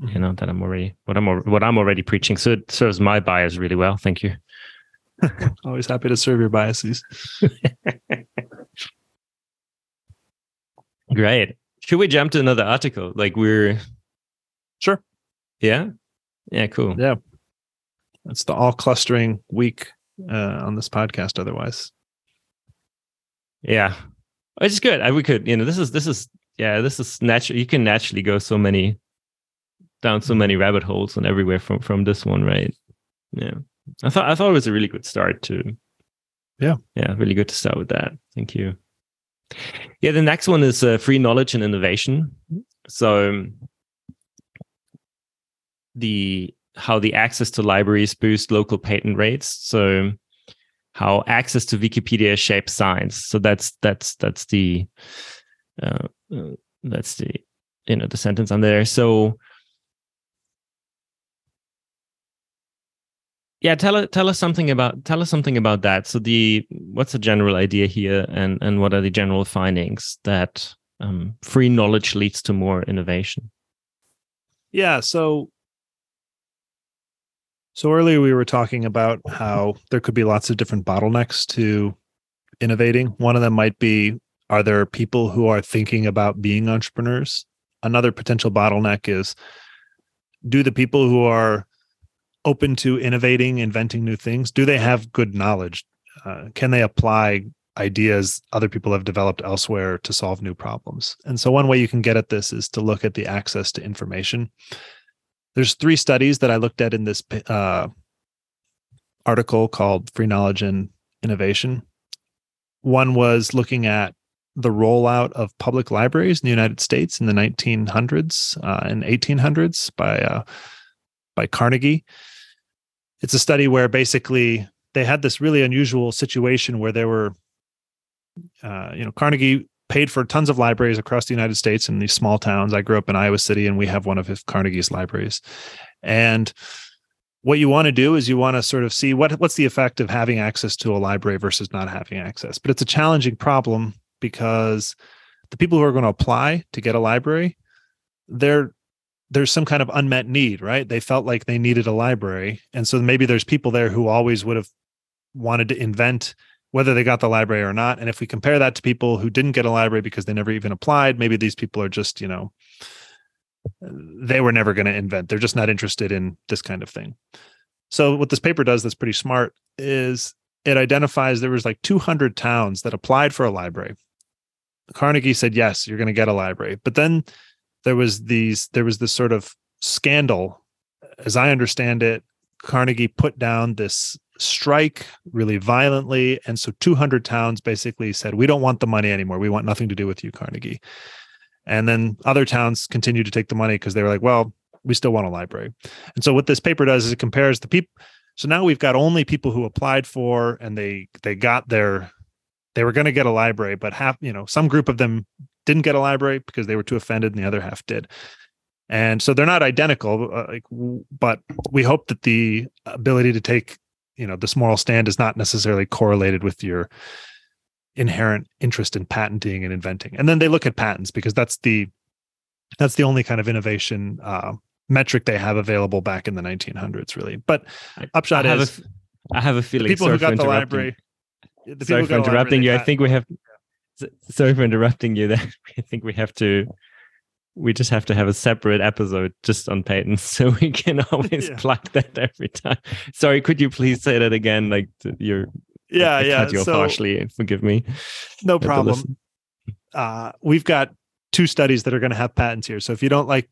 you mm-hmm. know that i'm already what i'm what i'm already preaching so it serves my bias really well thank you always happy to serve your biases great should we jump to another article like we're sure yeah yeah cool yeah it's the all clustering week uh, on this podcast otherwise. Yeah, it's good. I, we could, you know, this is this is yeah, this is natural. You can naturally go so many down so many rabbit holes and everywhere from from this one, right? Yeah, I thought I thought it was a really good start to. Yeah, yeah, really good to start with that. Thank you. Yeah, the next one is uh, free knowledge and innovation. So the how the access to libraries boost local patent rates. So how access to Wikipedia shapes science. So that's that's that's the uh, uh, that's the you know the sentence on there. So yeah, tell tell us something about tell us something about that. So the what's the general idea here, and and what are the general findings that um, free knowledge leads to more innovation? Yeah, so so earlier we were talking about how there could be lots of different bottlenecks to innovating. One of them might be are there people who are thinking about being entrepreneurs? Another potential bottleneck is do the people who are open to innovating, inventing new things, do they have good knowledge? Uh, can they apply ideas other people have developed elsewhere to solve new problems? And so, one way you can get at this is to look at the access to information. There's three studies that I looked at in this uh, article called Free Knowledge and Innovation. One was looking at the rollout of public libraries in the United States in the 1900s uh, and 1800s by uh, by Carnegie. It's a study where basically they had this really unusual situation where there were, uh, you know, Carnegie paid for tons of libraries across the United States in these small towns. I grew up in Iowa City, and we have one of Carnegie's libraries. And what you want to do is you want to sort of see what what's the effect of having access to a library versus not having access. But it's a challenging problem because the people who are going to apply to get a library, they're there's some kind of unmet need, right? They felt like they needed a library. And so maybe there's people there who always would have wanted to invent whether they got the library or not. And if we compare that to people who didn't get a library because they never even applied, maybe these people are just, you know, they were never going to invent. They're just not interested in this kind of thing. So what this paper does that's pretty smart is it identifies there was like 200 towns that applied for a library. Carnegie said, yes, you're going to get a library. But then there was these there was this sort of scandal. As i understand it carnegie put down this strike really violently and so 200 towns basically said we don't want the money anymore. We want nothing to do with you carnegie. And then other towns continued to take the money because they were like well we still want a library. And so what this paper does is it compares the people so now we've got only people who applied for and they they got their they were going to get a library but half you know some group of them didn't get a library because they were too offended and the other half did. And so they're not identical uh, like, but we hope that the ability to take you know this moral stand is not necessarily correlated with your inherent interest in patenting and inventing. And then they look at patents because that's the that's the only kind of innovation uh, metric they have available back in the 1900s really. But upshot I is a, I have a feeling people who got the library the sorry for interrupting you. I think we have sorry for interrupting you there. I think we have to we just have to have a separate episode just on patents so we can always yeah. plug that every time. Sorry, could you please say that again? Like you're yeah, I yeah. Cut you so, harshly. Forgive me. No problem. Uh, we've got two studies that are going to have patents here. So if you don't like,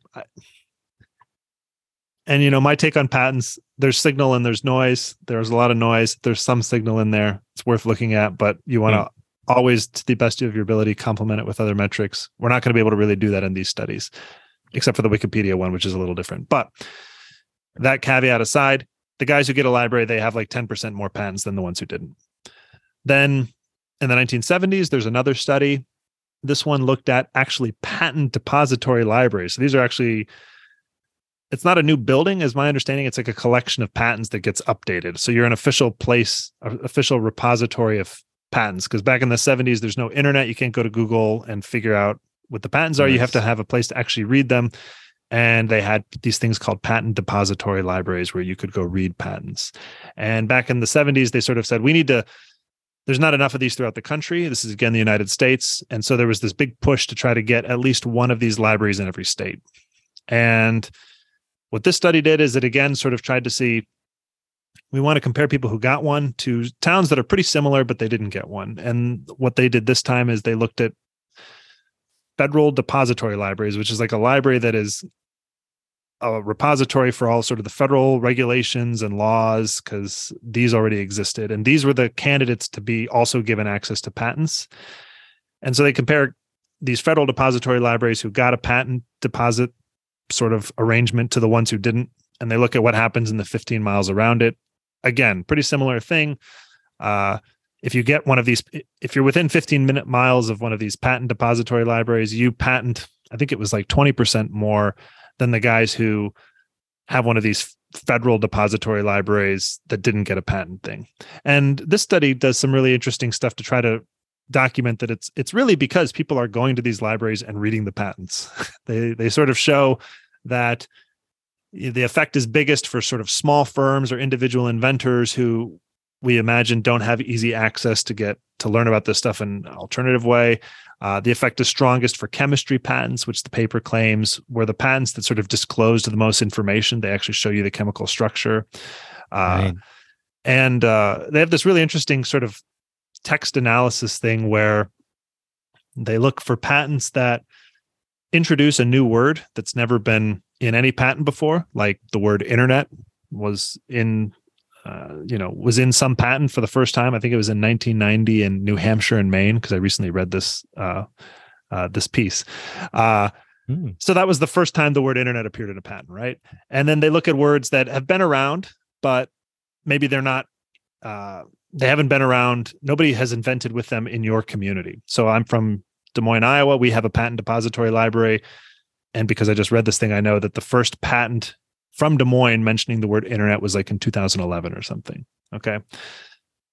and you know, my take on patents, there's signal and there's noise. There's a lot of noise. There's some signal in there. It's worth looking at, but you want to mm always to the best of your ability complement it with other metrics. We're not going to be able to really do that in these studies except for the wikipedia one which is a little different. But that caveat aside the guys who get a library they have like 10% more patents than the ones who didn't. Then in the 1970s there's another study. This one looked at actually patent depository libraries. So these are actually it's not a new building as my understanding. It's like a collection of patents that gets updated. So you're an official place official repository of patents because back in the 70s there's no internet. You can't go to google and figure out what the patents are. You have to have a place to actually read them. And they had these things called patent depository libraries where you could go read patents. And back in the 70s they sort of said we need to there's not enough of these throughout the country. This is again the united states. And so there was this big push to try to get at least one of these libraries in every state. And what this study did is it again sort of tried to see we want to compare people who got one to towns that are pretty similar, but they didn't get one. And what they did this time is they looked at federal depository libraries, which is like a library that is a repository for all sort of the federal regulations and laws because these already existed. And these were the candidates to be also given access to patents. And so they compare these federal depository libraries who got a patent deposit sort of arrangement to the ones who didn't and they look at what happens in the 15 miles around it again pretty similar thing uh, if you get one of these if you're within 15 minute miles of one of these patent depository libraries you patent i think it was like 20% more than the guys who have one of these federal depository libraries that didn't get a patent thing. And this study does some really interesting stuff to try to document that it's it's really because people are going to these libraries and reading the patents. they they sort of show that the effect is biggest for sort of small firms or individual inventors who we imagine don't have easy access to get to learn about this stuff in an alternative way uh, the effect is strongest for chemistry patents, which the paper claims were the patents that sort of disclosed the most information. They actually show you the chemical structure. Uh, right. And uh, they have this really interesting sort of text analysis thing where they look for patents that introduce a new word that's never been in any patent before, like the word internet was in uh, you know, was in some patent for the first time. I think it was in 1990 in New Hampshire and Maine because I recently read this uh, uh, this piece. Uh, mm. So that was the first time the word internet appeared in a patent, right? And then they look at words that have been around, but maybe they're not. Uh, they haven't been around. Nobody has invented with them in your community. So I'm from Des Moines, Iowa. We have a patent depository library, and because I just read this thing, I know that the first patent from Des Moines mentioning the word internet was like in 2011 or something. Okay.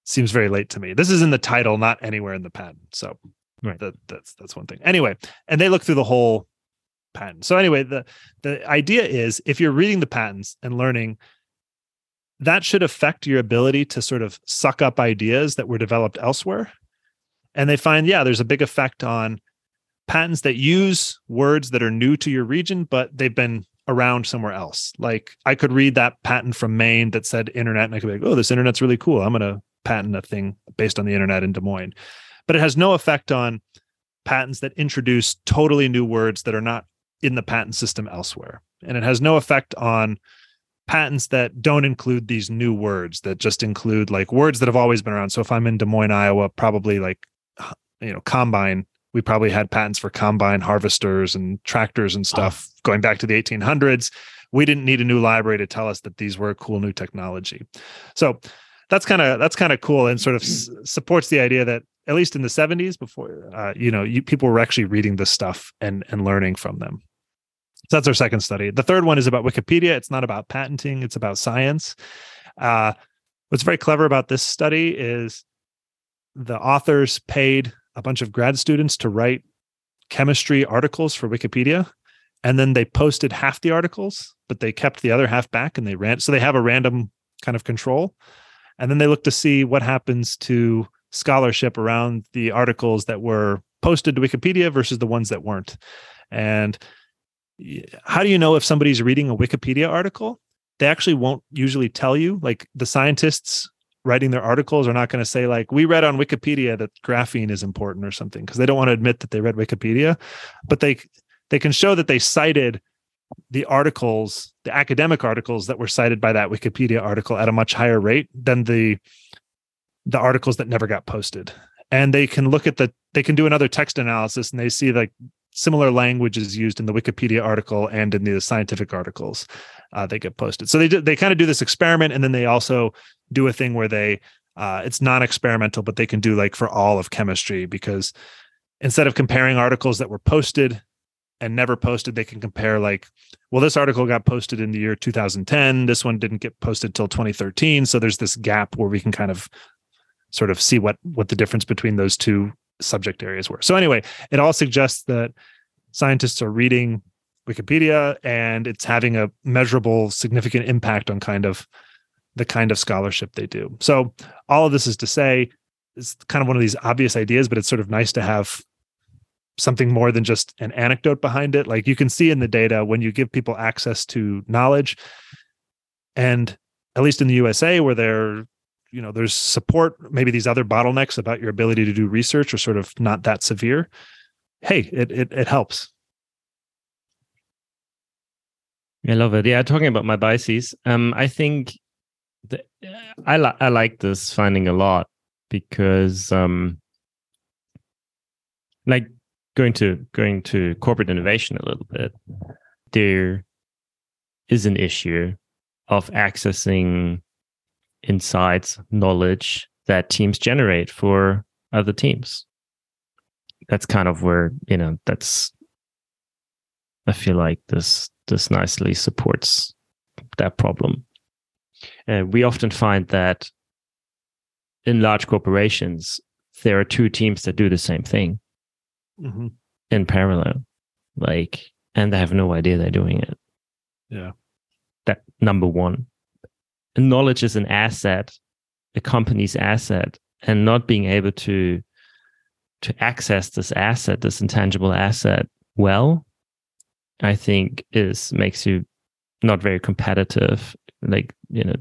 Seems very late to me. This is in the title, not anywhere in the patent. So right. that, that's that's one thing. Anyway, and they look through the whole patent. So anyway, the the idea is if you're reading the patents and learning that should affect your ability to sort of suck up ideas that were developed elsewhere. And they find, yeah, there's a big effect on patents that use words that are new to your region, but they've been around somewhere else. Like I could read that patent from Maine that said internet, and I could be like, oh, this internet's really cool. I'm going to patent a thing based on the internet in Des Moines. But it has no effect on patents that introduce totally new words that are not in the patent system elsewhere. And it has no effect on patents that don't include these new words that just include like words that have always been around. So if I'm in Des Moines, Iowa, probably like you know, combine we probably had patents for combine harvesters and tractors and stuff oh. going back to the 1800s. We didn't need a new library to tell us that these were cool new technology. So that's kind of that's kind of cool and sort of s- supports the idea that at least in the 70s before uh, you know you, people were actually reading this stuff and and learning from them so that's our second study the third one is about wikipedia it's not about patenting it's about science uh, what's very clever about this study is the authors paid a bunch of grad students to write chemistry articles for Wikipedia. And then they posted half the articles, but they kept the other half back and they ran. So they have a random kind of control. And then they look to see what happens to scholarship around the articles that were posted to Wikipedia versus the ones that weren't. And how do you know if somebody's reading a Wikipedia article? They actually won't usually tell you. Like the scientists writing their articles are not going to say like we read on wikipedia that graphene is important or something because they don't want to admit that they read wikipedia. But they they can show that they cited the articles the academic articles that were cited by that wikipedia article at a much higher rate than the the articles that never got posted. And they can look at the they can do another text analysis and they see like similar language is used in the wikipedia article and in the scientific articles uh, they get posted so they do, they kind of do this experiment and then they also do a thing where they uh, it's non-experimental, but they can do like for all of chemistry because instead of comparing articles that were posted and never posted, they can compare like, well, this article got posted in the year 2010. This one didn't get posted till 2013. So there's this gap where we can kind of sort of see what what the difference between those two subject areas were. So anyway, it all suggests that scientists are reading Wikipedia and it's having a measurable, significant impact on kind of the kind of scholarship they do. So all of this is to say it's kind of one of these obvious ideas, but it's sort of nice to have something more than just an anecdote behind it. Like you can see in the data when you give people access to knowledge and at least in the USA, where there, you know, there's support, maybe these other bottlenecks about your ability to do research are sort of not that severe. Hey, it it, it helps. I love it. Yeah, talking about my biases, um, I think the, I like I like this finding a lot because, um, like going to going to corporate innovation a little bit, there is an issue of accessing insights, knowledge that teams generate for other teams. That's kind of where you know that's. I feel like this this nicely supports that problem. Uh, we often find that in large corporations, there are two teams that do the same thing Mm-hmm. in parallel, like, and they have no idea they're doing it. Yeah. That number one, knowledge is an asset, a company's asset, and not being able to to access this asset, this intangible asset, well, I think is makes you not very competitive. Like you know,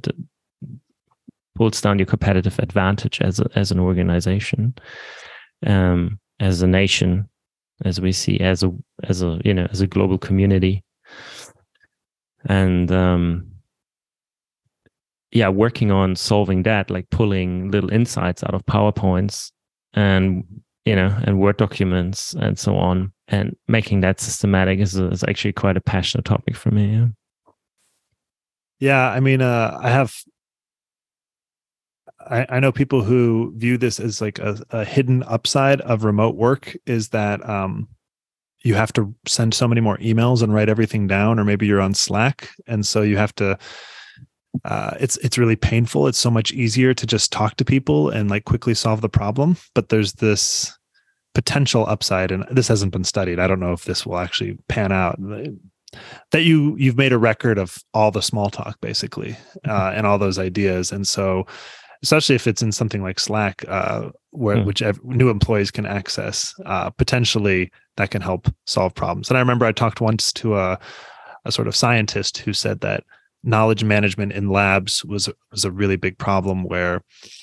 pulls down your competitive advantage as a, as an organization, um, as a nation, as we see as a as a you know as a global community, and um, yeah, working on solving that, like pulling little insights out of PowerPoints and you know and Word documents and so on, and making that systematic is, is actually quite a passionate topic for me. Yeah. Yeah, I mean, uh, I have. I, I know people who view this as like a, a hidden upside of remote work is that um, you have to send so many more emails and write everything down, or maybe you're on Slack, and so you have to. Uh, it's it's really painful. It's so much easier to just talk to people and like quickly solve the problem. But there's this potential upside, and this hasn't been studied. I don't know if this will actually pan out that you you've made a record of all the small talk basically uh, and all those ideas and so especially if it's in something like slack uh, where Hmm. which new employees can access uh, potentially that can help solve problems and i remember i talked once to a, a sort of scientist who said that knowledge management in labs was was a really big problem where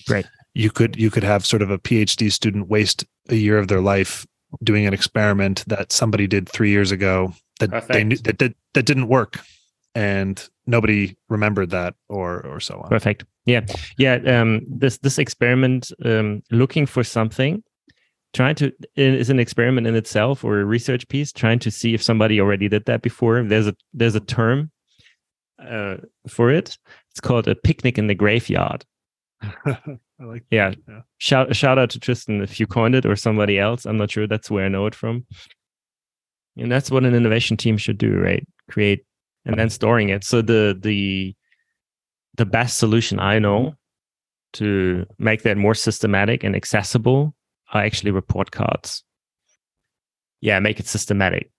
Right. you could you could have sort of a phd student waste a year of their life doing an experiment that somebody did three years ago that they knew that, that that didn't work and nobody remembered that or or so on Perfect. Yeah, yeah. Um, this this experiment, um, looking for something, trying to is an experiment in itself or a research piece, trying to see if somebody already did that before. There's a there's a term uh, for it. It's called a picnic in the graveyard. i like Yeah. Yeah. Shout shout out to Tristan if you coined it or somebody else. I'm not sure. That's where I know it from. And that's what an innovation team should do, right? Create and then storing it. So the the the best solution I know to make that more systematic and accessible are actually report cards. Yeah, make it systematic.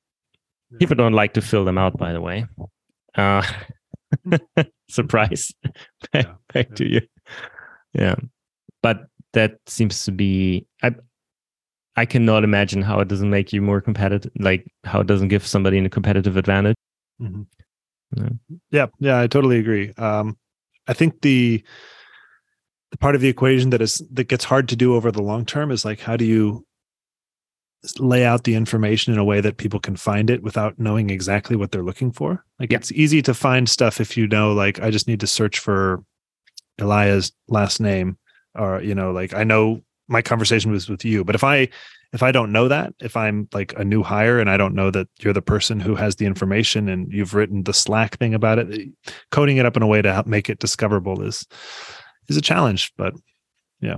People don't like to fill them out, by the way. Uh, surprise. back Yeah, back yeah. to you. Yeah. But that seems to be I I cannot imagine how it doesn't make you more competitive, like how it doesn't give somebody a competitive advantage. Mhm. Yeah. yeah yeah i totally agree um i think the the part of the equation that is that gets hard to do over the long term is like how do you lay out the information in a way that people can find it without knowing exactly what they're looking for like Yeah. it's easy to find stuff if you know like i just need to search for Elijah's last name or you know like i know my conversation was with you but if i if i don't know that if i'm like a new hire and i don't know that you're the person who has the information and you've written the slack thing about it eh, coding it up in a way to help make it discoverable is is a challenge but yeah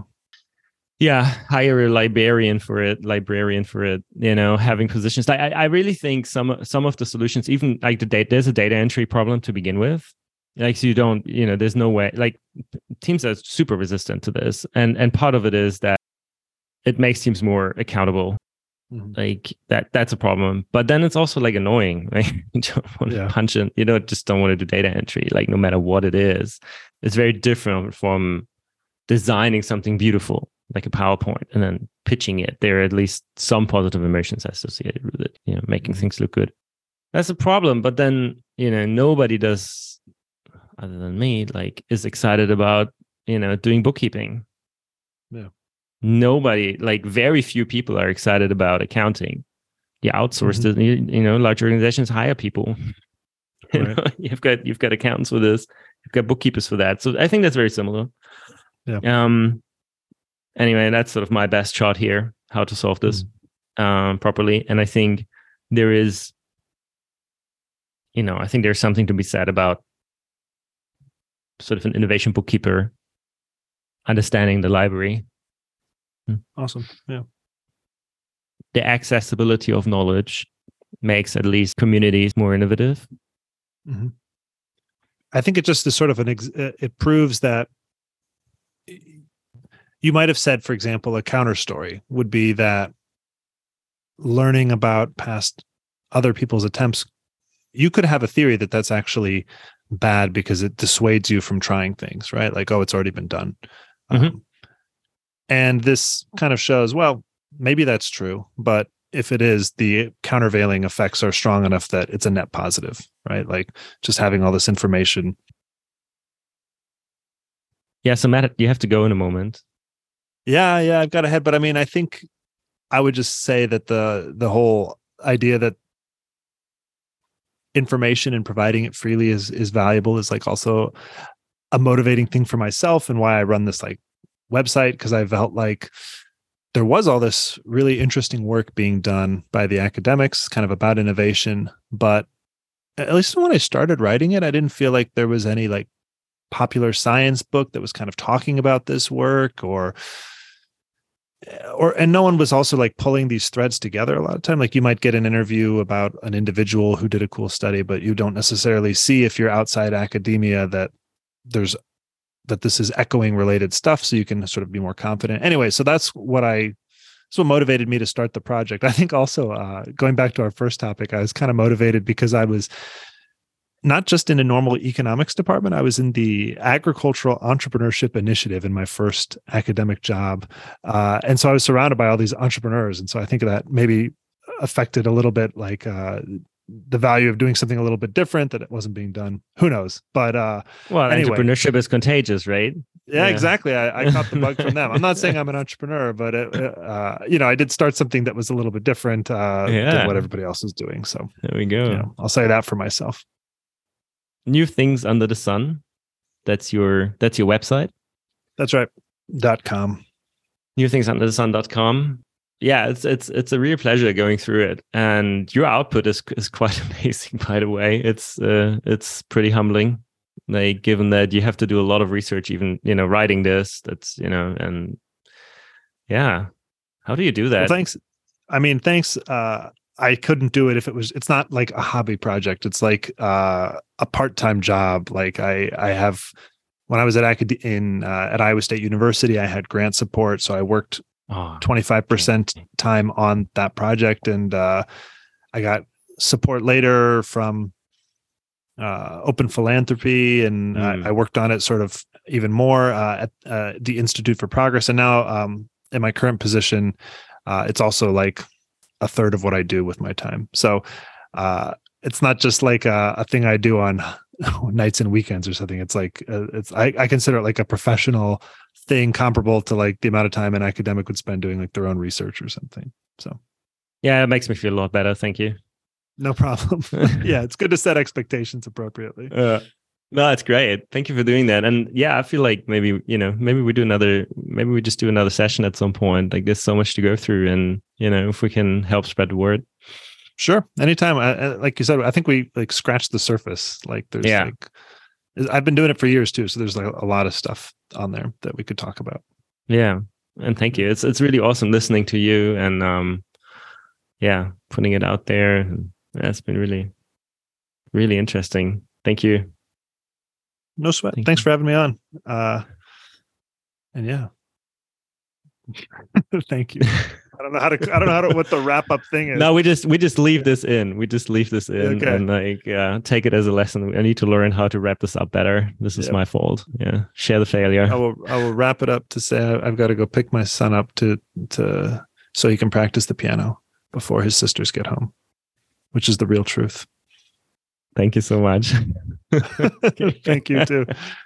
hire a librarian for it librarian for it you know having positions. I, I I really think some some of the solutions even like the data there's a data entry problem to begin with. Like so you don't you know there's no way like teams are super resistant to this. And and part of it is that it makes teams more accountable. Mhm. like that that's a problem. But then it's also like annoying. Like you don't want to Yeah. punch in you don't just don't want to do data entry like no matter what it is. It's very different from designing something beautiful like a powerpoint and then pitching it there are at least some positive emotions associated with it you know making Mhm. things look good that's a problem but then you know nobody does other than me, like is excited about you know doing bookkeeping. Yeah. Nobody, like very few people, are excited about accounting. You outsource Mhm. it. You, you know, large organizations hire people. You know, you've got you've got accountants for this. You've got bookkeepers for that. So I think that's very similar. Yeah. Um. Anyway, that's sort of my best shot here. How to solve this um, properly, and I think there is, you know, I think there's something to be said about sort of an innovation bookkeeper understanding the library, Awesome. Yeah. the accessibility of knowledge makes at least communities more innovative. I think it just is sort of an ex- uh, it proves that you might have said, for example, a counter story would be that learning about past other people's attempts, you could have a theory that that's actually bad because it dissuades you from trying things, right? Like, oh, it's already been done. Mhm. Um, and this kind of shows, well, maybe that's true, but if it is, the countervailing effects are strong enough that it's a net positive, right? Like just having all this information. Yeah, so Matt, you have to go in a moment. Yeah, yeah, I've got ahead, but I mean, I think I would just say that the the whole idea that information and providing it freely is is valuable is like also a motivating thing for myself and why I run this like website because I felt like there was all this really interesting work being done by the academics kind of about innovation but at least when I started writing it I didn't feel like there was any like popular science book that was kind of talking about this work or or and no one was also like pulling these threads together a lot of time. Like you might get an interview about an individual who did a cool study but you don't necessarily see if you're outside academia that there's that this is echoing related stuff so you can sort of be more confident. Anyway so that's what i that's what motivated me to start the project. I think also uh, going back to our first topic i was kind of motivated because i was not just in a normal economics department i was in the agricultural entrepreneurship initiative in my first academic job uh, and so i was surrounded by all these entrepreneurs and so i think that maybe affected a little bit like uh, the value of doing something a little bit different that it wasn't being done who knows but uh, Well, Anyway. entrepreneurship is contagious, right? yeah, Yeah. exactly. I, I caught the bug from them. I'm not saying I'm an entrepreneur, but it, uh, you know, I did start something that was a little bit different uh, Yeah. than what everybody else was doing. So, There we go. you know, I'll say that for myself. New things under the sun. That's your that's your website. That's right. Dot com. New things under the sun. Dot com. Yeah, it's it's it's a real pleasure going through it. And your output is is quite amazing, by the way. It's uh it's pretty humbling. Like given that you have to do a lot of research, even you know, writing this, that's you know, and yeah. How do you do Well, that? thanks. I mean, thanks. Uh, I couldn't do it if it was. It's not like a hobby project. It's like uh, a part-time job. Like I, I have. When I was at acad- in uh, at Iowa State University, I had grant support, so I worked oh, 25% time on that project and uh, i got support later from uh, open philanthropy and Mm. I, I worked on it sort of even more uh, at uh, the institute for progress and now um, in my current position uh, it's also like a third of what i do with my time so uh, it's not just like a, a thing i do on nights and weekends or something it's like uh, it's I, I consider it like a professional thing comparable to like the amount of time an academic would spend doing like their own research or something. So yeah, it makes me feel a lot better. Thank you. no problem. yeah, it's good to set expectations appropriately. Uh, no, it's great. Thank you for doing that. And yeah, I feel like maybe, you know, maybe we do another, maybe we just do another session at some point. Like there's so much to go through. And, you know, if we can help spread the word. Sure, anytime. I, I- like you said, I think we like scratched the surface. Like there's Yeah. like, I've been doing it for years too, so there's like a lot of stuff on there that we could talk about. Yeah. And thank you. It's, it's really awesome listening to you and, um, yeah, putting it out there. That's been really, really interesting. Thank you. No sweat. Thank Thanks you. for having me on. Uh, and yeah, thank you. I don't know how to. I don't know how to what the wrap up thing is. No, we just we just leave this in. We just leave this in Okay. and like uh, take it as a lesson. I need to learn how to wrap this up better. This is Yep. my fault. Yeah, share the failure. I will I will wrap it up to say I- I've got to go pick my son up to to so he can practice the piano before his sisters get home, which is the real truth. Thank you so much. Thank you too.